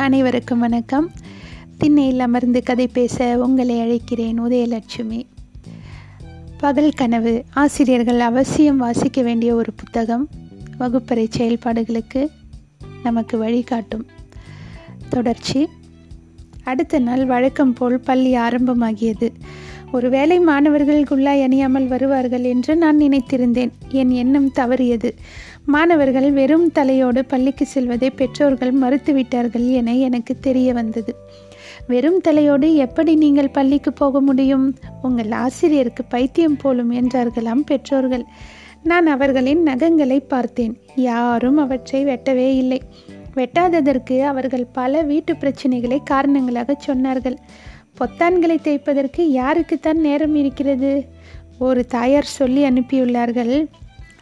அனைவருக்கும் வணக்கம். திண்ணையில் அமர்ந்து கதை பேச உங்களை அழைக்கிறேன் உதயலட்சுமி. பகல் கனவு ஆசிரியர்கள் அவசியம் வாசிக்க வேண்டிய ஒரு புத்தகம். வகுப்பறை செயல்பாடுகளுக்கு நமக்கு வழிகாட்டும். தொடர்ச்சி. அடுத்த நாள் வழக்கம் போல் பள்ளி ஆரம்பமாகியது. ஒருவேளை மாணவர்கள் அணியாமல் வருவார்கள் என்று நான் நினைத்திருந்தேன். என் எண்ணம் தவறியது. மாணவர்கள் வெறும் தலையோடு பள்ளிக்கு செல்வதை பெற்றோர்கள் மறுத்துவிட்டார்கள் என எனக்கு தெரிய வந்தது. வெறும் தலையோடு எப்படி நீங்கள் பள்ளிக்கு போக முடியும்? உங்கள் ஆசிரியருக்கு பைத்தியம் போலும் என்றார்களாம் பெற்றோர்கள். நான் அவர்களின் நகங்களை பார்த்தேன். யாரும் அவற்றை வெட்டவே இல்லை. வெட்டாததற்கு அவர்கள் பல வீட்டு பிரச்சனைகளை காரணங்களாக சொன்னார்கள். பொத்தான்களை தைப்பதற்கு யாருக்குத்தான் நேரம் இருக்கிறது? ஒரு தாயார் சொல்லி அனுப்பியுள்ளார்கள்.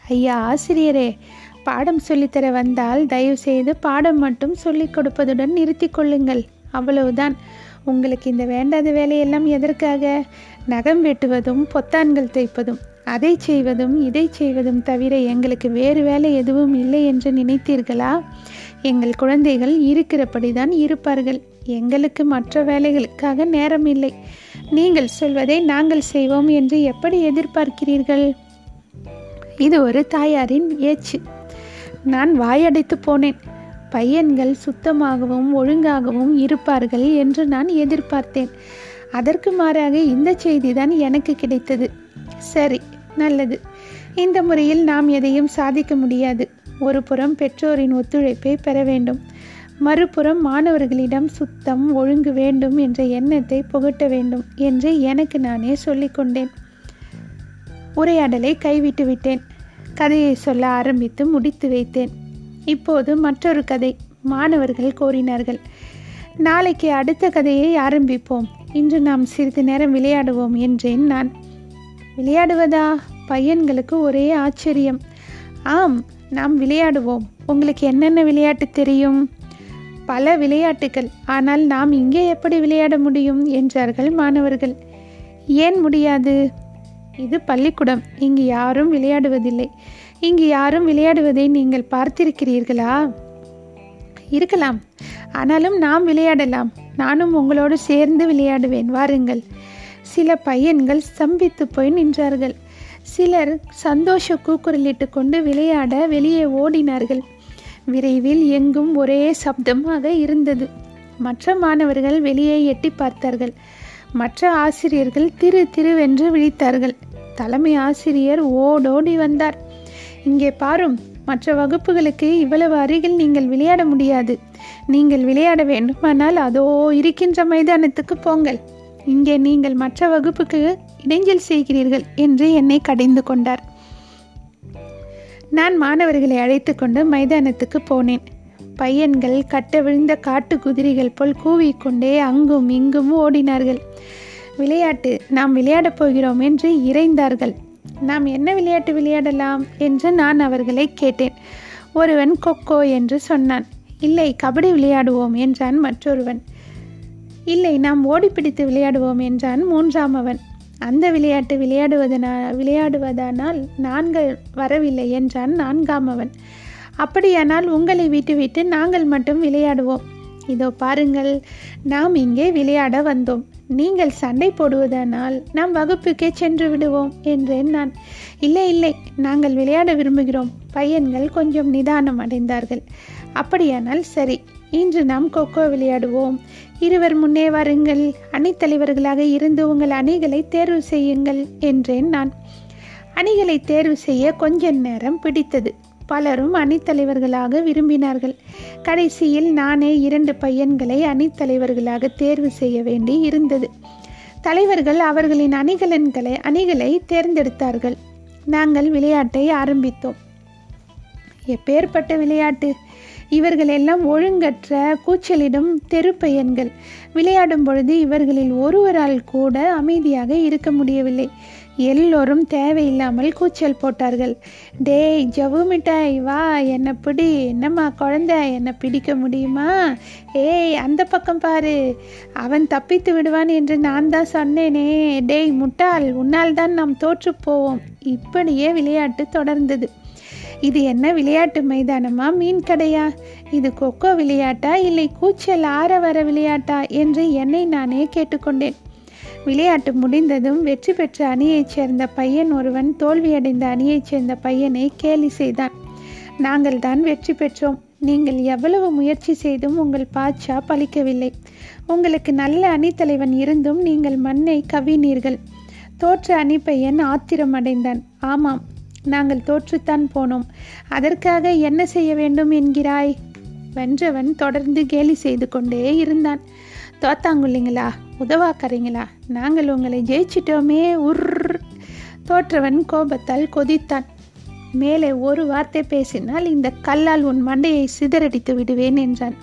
ஐயா ஆசிரியரே பாடம் சொல்லித்தர வந்தால் தயவு செய்து பாடம் மட்டும் சொல்லிக் கொடுப்பதுடன் நிறுத்தி கொள்ளுங்கள். அவ்வளவுதான். உங்களுக்கு இந்த வேண்டாத வேலையெல்லாம் எதற்காக? நகம் வெட்டுவதும் பொத்தான்கள் தைப்பதும் அதை செய்வதும் இதை செய்வதும் தவிர எங்களுக்கு வேறு வேலை எதுவும் இல்லை என்று நினைத்தீர்களா? எங்கள் குழந்தைகள் இருக்கிறபடிதான் இருப்பார்கள். எங்களுக்கு மற்ற வேலைகளுக்காக நேரம் இல்லை நீங்கள் சொல்வதை நாங்கள் செய்வோம் என்று எப்படி எதிர்பார்க்கிறீர்கள்? இது ஒரு தாயாரின் ஏச்சு. நான் வாயடைத்து போனேன். பையன்கள் சுத்தமாகவும் ஒழுங்காகவும் இருப்பார்கள் என்று நான் எதிர்பார்த்தேன். அதற்கு மாறாக இந்த செய்தி தான் எனக்கு கிடைத்தது. சரி நல்லது. இந்த முறையில் நாம் எதையும் சாதிக்க முடியாது. ஒரு புறம் பெற்றோரின் ஒத்துழைப்பை பெற வேண்டும். மறுபுறம் மாணவர்களிடம் சுத்தம் ஒழுங்கு வேண்டும் என்ற எண்ணத்தை புகட்ட வேண்டும் என்று எனக்கு நானே சொல்லிக்கொண்டேன் உரையாடலை கைவிட்டு விட்டேன். கதையை சொல்ல ஆரம்பித்து முடித்து வைத்தேன். இப்போது மற்றொரு கதை மாணவர்கள் கோரினார்கள். நாளைக்கு அடுத்த கதையை ஆரம்பிப்போம். இன்று நாம் சிறிது நேரம் விளையாடுவோம் என்றேன் நான். விளையாடுவதா? பையன்களுக்கு ஒரே ஆச்சரியம். ஆம் நாம் விளையாடுவோம். உங்களுக்கு என்னென்ன விளையாட்டு தெரியும்? பல விளையாட்டுகள். ஆனால் நாம் இங்கே எப்படி விளையாட முடியும்? என்றார்கள் மாணவர்கள். ஏன் முடியாது? இது பள்ளிக்கூடம். இங்கு யாரும் விளையாடுவதில்லை. இங்கு யாரும் விளையாடுவதை நீங்கள் பார்த்திருக்கிறீர்களா? இருக்கலாம். ஆனாலும் நாம் விளையாடலாம். நானும் உங்களோடு சேர்ந்து விளையாடுவேன். வாருங்கள். சில பையன்கள் ஸ்தம்பித்து போய் நின்றார்கள். சிலர் சந்தோஷ கூக்குரலிட்டு கொண்டு விளையாட வெளியே ஓடினார்கள். விரைவில் எங்கும் ஒரே சப்தமாக இருந்தது. மற்ற மாணவர்கள் வெளியே எட்டி பார்த்தார்கள். மற்ற ஆசிரியர்கள் திரு திருவென்று விழித்தார்கள். தலைமை ஆசிரியர் ஓடோடி வந்தார். இங்கே பாரும் மற்ற வகுப்புகளுக்கு இவ்வளவு அருகில் நீங்கள் விளையாட முடியாது. நீங்கள் விளையாட வேண்டுமானால் அதோ இருக்கின்ற மைதானத்துக்கு போங்கள். இங்கே நீங்கள் மற்ற வகுப்புக்கு இடைஞ்சல் செய்கிறீர்கள் என்று என்னை கடிந்து கொண்டார். நான் மாணவர்களை அழைத்து கொண்டு மைதானத்துக்கு போனேன். பையன்கள் கட்ட விழுந்த காட்டு குதிரைகள் போல் கூவிக்கொண்டே அங்கும் இங்கும் ஓடினார்கள். விளையாட்டு நாம் விளையாடப் போகிறோம் என்று இறைந்தார்கள். நாம் என்ன விளையாட்டு விளையாடலாம் என்று நான் அவர்களை கேட்டேன். ஒருவன் கொக்கோ என்று சொன்னான். இல்லை கபடி விளையாடுவோம் என்றான் மற்றொருவன். இல்லை நாம் ஓடிப்பிடித்து விளையாடுவோம் என்றான் மூன்றாம் அவன். அந்த விளையாட்டு விளையாடுவதனா விளையாடுவதானால் நான்கள் வரவில்லை என்றான் நான்காமவன் அப்படியானால் உங்களை விட்டுவிட்டு நாங்கள் மட்டும் விளையாடுவோம். இதோ பாருங்கள் நாம் இங்கே விளையாட வந்தோம். நீங்கள் சண்டை போடுவதானால் நாம் வகுப்புக்கே சென்று விடுவோம் என்றேன் நான். இல்லை இல்லை நாங்கள் விளையாட விரும்புகிறோம். பையன்கள் கொஞ்சம் நிதானம் அடைந்தார்கள். அப்படியானால் சரி இன்று நாம் கொக்கோ விளையாடுவோம். இருவர் முன்னே வாருங்கள். அணித்தலைவர்களாக இருந்து உங்கள் அணிகளை தேர்வு செய்யுங்கள் என்றேன் நான். அணிகளை தேர்வு செய்ய கொஞ்ச நேரம் பிடித்தது. பலரும் அணித்தலைவர்களாக விரும்பினார்கள். கடைசியில் நானே இரண்டு பையன்களை அணித்தலைவர்களாக தேர்வு செய்ய வேண்டி இருந்தது. தலைவர்கள் அவர்களின் அணிகலன்களை அணிகளை தேர்ந்தெடுத்தார்கள். நாங்கள் விளையாட்டை ஆரம்பித்தோம். எப்பேற்பட்ட விளையாட்டு? இவர்கள் எல்லாம் ஒழுங்கற்ற கூச்சலிடும் தெரு பையன்கள் விளையாடும் பொழுது இவர்களில் ஒருவரால் கூட அமைதியாக இருக்க முடியவில்லை. எல்லோரும் தேவையில்லாமல் கூச்சல் போட்டார்கள். டேய் ஜவு மிட்டாய் வா என்னை பிடி? என்னம்மா குழந்தை? என்னை பிடிக்க முடியுமா? ஏய் அந்த பக்கம் பாரு. அவன் தப்பித்து விடுவான் என்று நான் தான் சொன்னேனே. டேய் முட்டாள் உன்னால் தான் நாம் தோற்று போவோம். இப்படியே விளையாட்டு தொடர்ந்தது. இது என்ன விளையாட்டு மைதானமா? மீன் கடையா? இது கொக்கோ விளையாட்டா? இல்லை கூச்சல் ஆற வர விளையாட்டா? என்று என்னை நானே கேட்டுக்கொண்டேன். விளையாட்டு முடிந்ததும் வெற்றி பெற்ற அணியைச் சேர்ந்த பையன் ஒருவன் தோல்வியடைந்த அணியைச் சேர்ந்த பையனை கேலி செய்தான். நாங்கள் தான் வெற்றி பெற்றோம். நீங்கள் எவ்வளவு முயற்சி செய்தும் உங்கள் பாட்சா பலிக்கவில்லை. உங்களுக்கு நல்ல அணித்தலைவன் இருந்தும் நீங்கள் மண்ணை கவினீர்கள். தோற்ற அணி பையன் ஆத்திரம் அடைந்தான் ஆமாம் நாங்கள் தோற்றுத்தான் போனோம். அதற்காக என்ன செய்ய வேண்டும் என்கிறாய்? வென்றவன் தொடர்ந்து கேலி செய்து கொண்டே இருந்தான். தோத்தாங்குள்ளிங்களா உதவாக்கறீங்களா? நாங்கள் உங்களை ஜெயிச்சிட்டோமே உர். தோற்றவன் கோபத்தால் கொதித்தான். மேலே ஒரு வார்த்தை பேசினால் இந்த கல்லால் உன் மண்டையை சிதறடித்து விடுவேன் என்றான்.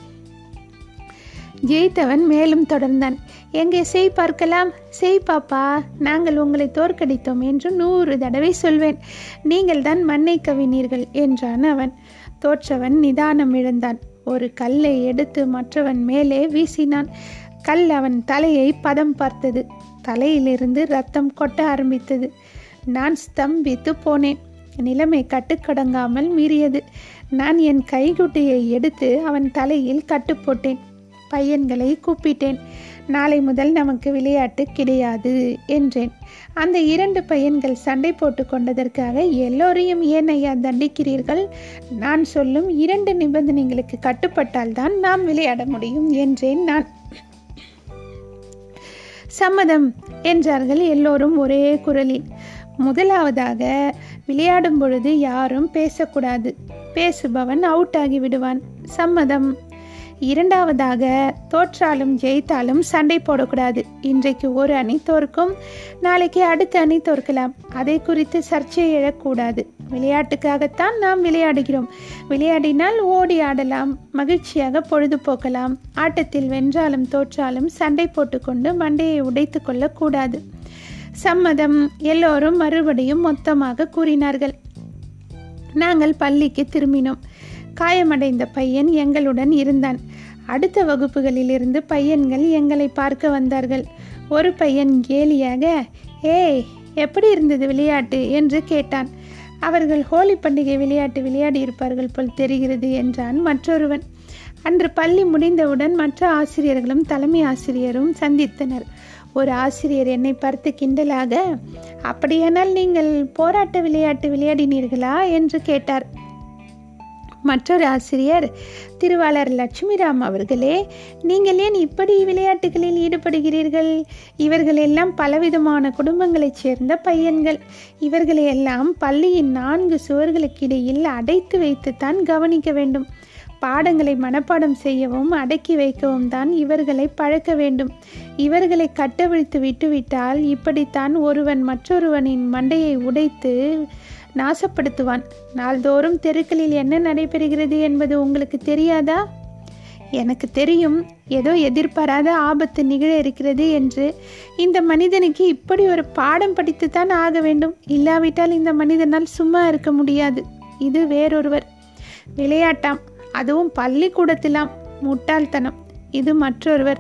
ஜெயித்தவன் மேலும் தொடர்ந்தான். எங்கே செய் பார்க்கலாம்? செய் பாப்பா நாங்கள் உங்களை தோற்கடித்தோம் என்று நூறு தடவை சொல்வேன். நீங்கள் தான் மண்ணை கவினீர்கள் என்றான் அவன். தோற்றவன் நிதானம் இழந்தான். ஒரு கல்லை எடுத்து மற்றவன் மேலே வீசினான். கல் அவன் தலையை பதம் பார்த்தது. தலையிலிருந்து ரத்தம் கொட்ட ஆரம்பித்தது. நான் ஸ்தம்பித்து போனேன். நிலைமை கட்டுக்கடங்காமல் மீறியது. நான் என் கைகுட்டையை எடுத்து அவன் தலையில் கட்டு போட்டேன் பையன்களை கூப்பிட்டேன். நாளை முதல் நமக்கு விளையாட்டு கிடையாது என்றேன். அந்த இரண்டு பையன்கள் சண்டை போட்டு கொண்டதற்காக எல்லோரையும் ஏன் ஐயா தண்டிக்கிறீர்கள்? நான் சொல்லும் இரண்டு நிபந்தனைகளுக்கு கட்டுப்பட்டால் தான் நாம் விளையாட முடியும் என்றேன் நான். சம்மதம் என்றார்கள் எல்லோரும் ஒரே குரலில். முதலாவதாக விளையாடும் பொழுது யாரும் பேசக்கூடாது. பேசுபவன் அவுட் ஆகி விடுவான். சம்மதம் இரண்டாவதாக தோற்றாலும் ஜெயித்தாலும் சண்டை போடக்கூடாது. இன்றைக்கு ஒரு அணி தோற்கும் நாளைக்கு அடுத்த அணி தோற்கலாம். அதை குறித்து சர்ச்சை எழக்கூடாது. விளையாட்டுக்காகத்தான் நாம் விளையாடுகிறோம். விளையாடினால் ஓடி ஆடலாம் மகிழ்ச்சியாக பொழுதுபோக்கலாம். ஆட்டத்தில் வென்றாலும் தோற்றாலும் சண்டை போட்டுக்கொண்டு மண்டையை உடைத்து கொள்ளக்கூடாது. சம்மதம் எல்லோரும் மறுபடியும் மொத்தமாக கூறினார்கள். நாங்கள் பள்ளிக்கு திரும்பினோம். காயமடைந்த பையன் எங்களுடன் இருந்தான். அடுத்த வகுப்புகளிலிருந்து பையன்கள் எங்களை பார்க்க வந்தார்கள். ஒரு பையன் கேலியாக ஏய் எப்படி இருந்தது விளையாட்டு? என்று கேட்டான். அவர்கள் ஹோலி பண்டிகை விளையாட்டு விளையாடி இருப்பார்கள் போல் தெரிகிறது என்றான் மற்றொருவன். அன்று பள்ளி முடிந்தவுடன் மற்ற ஆசிரியர்களும் தலைமை ஆசிரியரும் சந்தித்தனர். ஒரு ஆசிரியர் என்னை பார்த்து கிண்டலாக அப்படியானால் நீங்கள் போராட்ட விளையாட்டு விளையாடினீர்களா? என்று கேட்டார். மற்றொரு ஆசிரியர் திருவாளர் லட்சுமிராம் அவர்களே நீங்கள் ஏன் இப்படி விளையாட்டுகளில் ஈடுபடுகிறீர்கள்? இவர்கள் எல்லாம் பலவிதமான குடும்பங்களைச் சேர்ந்த பையன்கள். இவர்களையெல்லாம் பள்ளியின் நான்கு சுவர்களுக்கிடையில் அடைத்து வைத்துத்தான் கவனிக்க வேண்டும். பாடங்களை மனப்பாடம் செய்யவும் அடக்கி வைக்கவும் தான் இவர்களை பழக்க வேண்டும். இவர்களை கட்டவிழ்த்து விட்டுவிட்டால் இப்படித்தான் ஒருவன் மற்றொருவனின் மண்டையை உடைத்து நாசப்படுத்துவான். நாள்தோறும் தெருக்களில் என்ன நடைபெறுகிறது என்பது உங்களுக்கு தெரியாதா? எனக்கு தெரியும் ஏதோ எதிர்பாராத ஆபத்து நிகழ இருக்கிறது என்று. இந்த மனிதனுக்கு இப்படி ஒரு பாடம் படித்துத்தான் ஆக வேண்டும். இல்லாவிட்டால் இந்த மனிதனால் சும்மா இருக்க முடியாது. இது வேறொருவர். விளையாட்டாம் அதுவும் பள்ளிக்கூடத்திலாம். முட்டாள்தனம் இது மற்றொருவர்.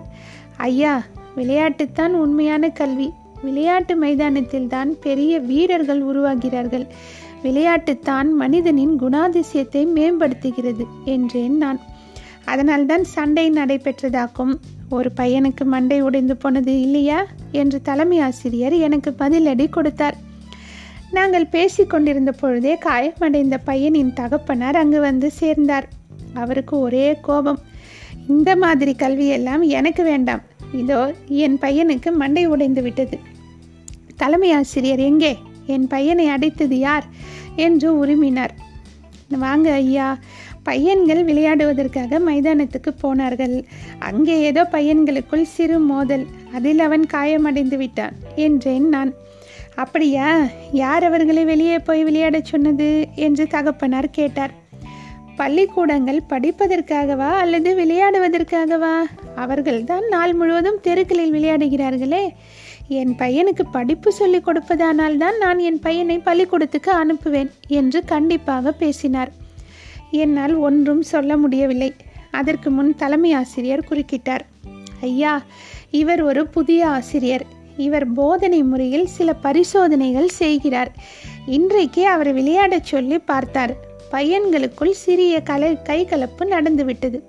ஐயா விளையாட்டுத்தான் உண்மையான கல்வி. விளையாட்டு மைதானத்தில் தான் பெரிய வீரர்கள் உருவாகிறார்கள். விளையாட்டுத்தான் மனிதனின் குணாதிசயத்தை மேம்படுத்துகிறது என்றேன் நான். அதனால்தான் சண்டை நடைபெற்றதாக்கும். ஒரு பையனுக்கு மண்டை உடைந்து போனது இல்லையா? என்று தலைமை ஆசிரியர் எனக்கு பதிலடி கொடுத்தார். நாங்கள் பேசிக்கொண்டிருந்த பொழுதே காயமடைந்த பையனின் தகப்பனார் அங்கு வந்து சேர்ந்தார். அவருக்கு ஒரே கோபம். இந்த மாதிரி கல்வியெல்லாம் எனக்கு வேண்டாம். இதோ என் பையனுக்கு மண்டை உடைந்து விட்டது. தலைமை ஆசிரியர் எங்கே? என் பையனை அடைத்தது யார்? என்று உரிமினார். வாங்க ஐயா பையன்கள் விளையாடுவதற்காக மைதானத்துக்கு போனார்கள். அங்கே ஏதோ பையன்களுக்குள் சிறு மோதல் அதில் அவன் காயமடைந்து விட்டான் என்றேன் நான் அப்படியா? யார் அவர்களை வெளியே போய் விளையாடச் சொன்னது? என்று தகப்பனார் கேட்டார். பள்ளிக்கூடங்கள் படிப்பதற்காகவா அல்லது விளையாடுவதற்காகவா? அவர்கள்தான் நாள் முழுவதும் தெருக்களில் விளையாடுகிறார்களே என் பையனுக்கு படிப்பு சொல்லிக் கொடுப்பதானால் தான் நான் என் பையனை பள்ளிக்கூடத்துக்கு அனுப்புவேன் என்று கண்டிப்பாக பேசினார். என்னால் ஒன்றும் சொல்ல முடியவில்லை. அதற்கு முன் தலைமை ஆசிரியர் குறுக்கிட்டார். ஐயா இவர் ஒரு புதிய ஆசிரியர். இவர் போதனை முறையில் சில பரிசோதனைகள் செய்கிறார். இன்றைக்கே அவர் விளையாடச் சொல்லி பார்த்தார். பையன்களுக்குள் சிறிய கலை கைகலப்பு நடந்துவிட்டது.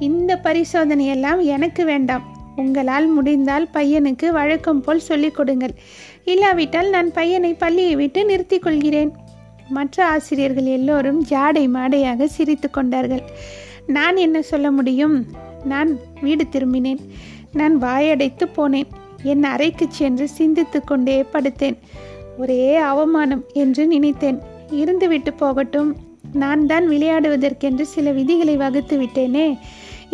இந்த பரிசோதனையெல்லாம் எனக்கு வேண்டாம். உங்களால் முடிந்தால் பையனுக்கு வழக்கம் போல் சொல்லிக் கொடுங்கள். இல்லாவிட்டால் நான் பையனை பள்ளியை விட்டு நிறுத்திக் கொள்கிறேன். மற்ற ஆசிரியர்கள் எல்லோரும் ஜாடை மாடையாக சிரித்து கொண்டார்கள். நான் என்ன சொல்ல முடியும்? நான் வீடு திரும்பினேன். நான் வாயடைத்து போனேன். என் அறைக்கு சென்று சிந்தித்து கொண்டே படுத்தேன். ஒரே அவமானம் என்று நினைத்தேன். இருந்துவிட்டு போகட்டும். நான் தான் விளையாடுவதற்கென்று சில விதிகளை வகுத்து விட்டேனே.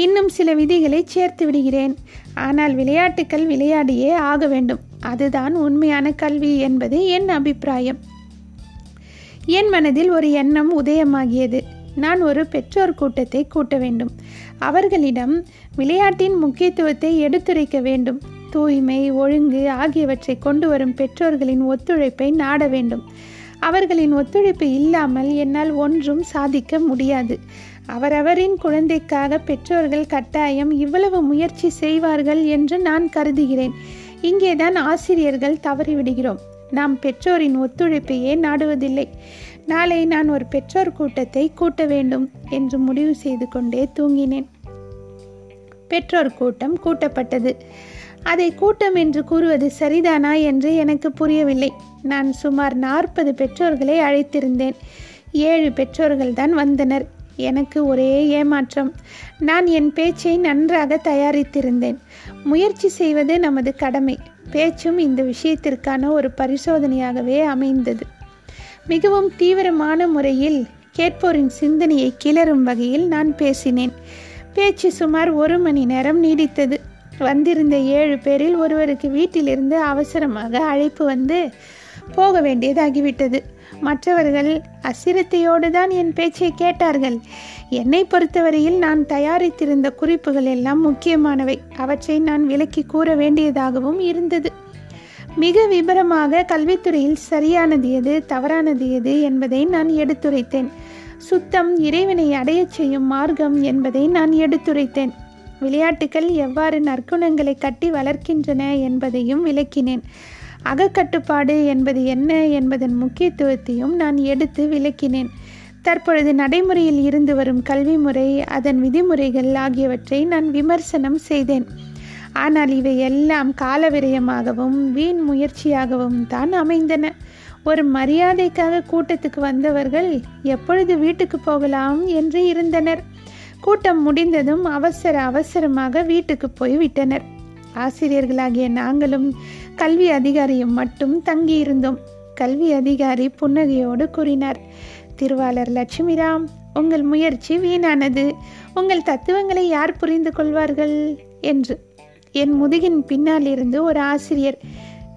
இன்னும் சில விதிகளை சேர்த்து விடுகிறேன். ஆனால் விளையாட்டுக்கள் விளையாடியே ஆக வேண்டும். அதுதான் உண்மையான கல்வி என்பது என் அபிப்பிராயம். என் மனதில் ஒரு எண்ணம் உதயமாகியது. நான் ஒரு பெற்றோர் கூட்டத்தை கூட்ட வேண்டும். அவர்களிடம் விளையாட்டின் முக்கியத்துவத்தை எடுத்துரைக்க வேண்டும். தூய்மை ஒழுங்கு ஆகியவற்றை கொண்டு வரும் பெற்றோர்களின் ஒத்துழைப்பை நாட வேண்டும். அவர்களின் ஒத்துழைப்பு இல்லாமல் என்னால் ஒன்றும் சாதிக்க முடியாது. அவரவரின் குழந்தைக்காக பெற்றோர்கள் கட்டாயம் இவ்வளவு முயற்சி செய்வார்கள் என்று நான் கருதுகிறேன். இங்கேதான் ஆசிரியர்கள் தவறிவிடுகிறோம். நாம் பெற்றோரின் ஒத்துழைப்பையே நாடுவதில்லை. நாளை நான் ஒரு பெற்றோர் கூட்டத்தை கூட்ட வேண்டும் என்று முடிவு செய்து கொண்டே தூங்கினேன். பெற்றோர் கூட்டம் கூட்டப்பட்டது. அதை கூட்டம் என்று கூறுவது சரிதானா என்று எனக்கு புரியவில்லை. நான் சுமார் நாற்பது பெற்றோர்களை அழைத்திருந்தேன். ஏழு பெற்றோர்கள் தான் வந்தனர். எனக்கு ஒரே ஏமாற்றம். நான் என் பேச்சை நன்றாக தயாரித்திருந்தேன். முயற்சி செய்வது நமது கடமை. பேச்சும் இந்த விஷயத்திற்கான ஒரு பரிசோதனையாகவே அமைந்தது. மிகவும் தீவிரமான முறையில் கேட்போரின் சிந்தனையை கிளறும் வகையில் நான் பேசினேன். பேச்சு சுமார் ஒரு மணி நேரம் நீடித்தது. வந்திருந்த ஏழு பேரில் ஒருவருக்கு வீட்டிலிருந்து அவசரமாக அழைப்பு வந்து போக வேண்டியதாகிவிட்டது மற்றவர்கள் அசிரத்தையோடு தான் என் பேச்சை கேட்டார்கள். என்னை பொறுத்தவரையில் நான் தயாரித்திருந்த குறிப்புகள் எல்லாம் முக்கியமானவை. அவற்றை நான் விலக்கி கூற வேண்டியதாகவும் இருந்தது. மிக விபரமாக கல்வித்துறையில் சரியானது எது தவறானது எது என்பதை நான் எடுத்துரைத்தேன். சுத்தம் இறைவனை அடையச் செய்யும் மார்க்கம் என்பதை நான் எடுத்துரைத்தேன். விளையாட்டுகள் எவ்வாறு நற்குணங்களை கட்டி வளர்க்கின்றன என்பதையும் விளக்கினேன். அகக்கட்டுப்பாடு என்பது என்ன என்பதன் முக்கியத்துவத்தையும் நான் எடுத்து விளக்கினேன். தற்பொழுது நடைமுறையில் இருந்து வரும் கல்வி முறை அதன் விதிமுறைகள் ஆகியவற்றை நான் விமர்சனம் செய்தேன். ஆனால் இவை எல்லாம் காலவிரயமாகவும் வீண் முயற்சியாகவும் தான் அமைந்தன. ஒரு மரியாதைக்காக கூட்டத்துக்கு வந்தவர்கள் எப்பொழுது வீட்டுக்கு போகலாம் என்று இருந்தனர். கூட்டம் முடிந்ததும் அவசர அவசரமாக வீட்டுக்கு போய் விட்டனர் ஆசிரியர்களாகிய நாங்களும் கல்வி அதிகாரியும் மட்டும் தங்கியிருந்தோம். கல்வி அதிகாரி புன்னகையோடு கூறினார் திருவாளர் லட்சுமிராம் உங்கள் முயற்சி வீணானது. உங்கள் தத்துவங்களை யார் புரிந்து கொள்வார்கள்? என்று. என் முதுகின் பின்னால் இருந்து ஒரு ஆசிரியர்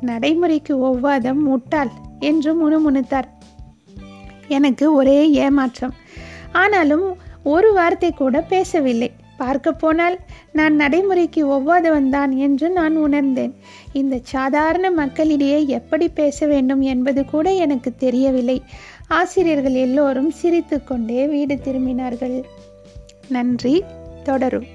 நடைமுறைக்கு ஒவ்வாதம் முட்டாள் என்று முணுமுணுத்தார். எனக்கு ஒரே ஏமாற்றம். ஆனாலும் ஒரு வார்த்தை கூட பேசவில்லை. பார்க்க போனால் நான் நடைமுறைக்கு ஒவ்வாதவன் தான் என்று நான் உணர்ந்தேன். இந்த சாதாரண மக்களிடையே எப்படி பேச வேண்டும் என்பது கூட எனக்கு தெரியவில்லை. ஆசிரியர்கள் எல்லோரும் சிரித்துக்கொண்டே வீடு திரும்பினார்கள். நன்றி தொடரும்.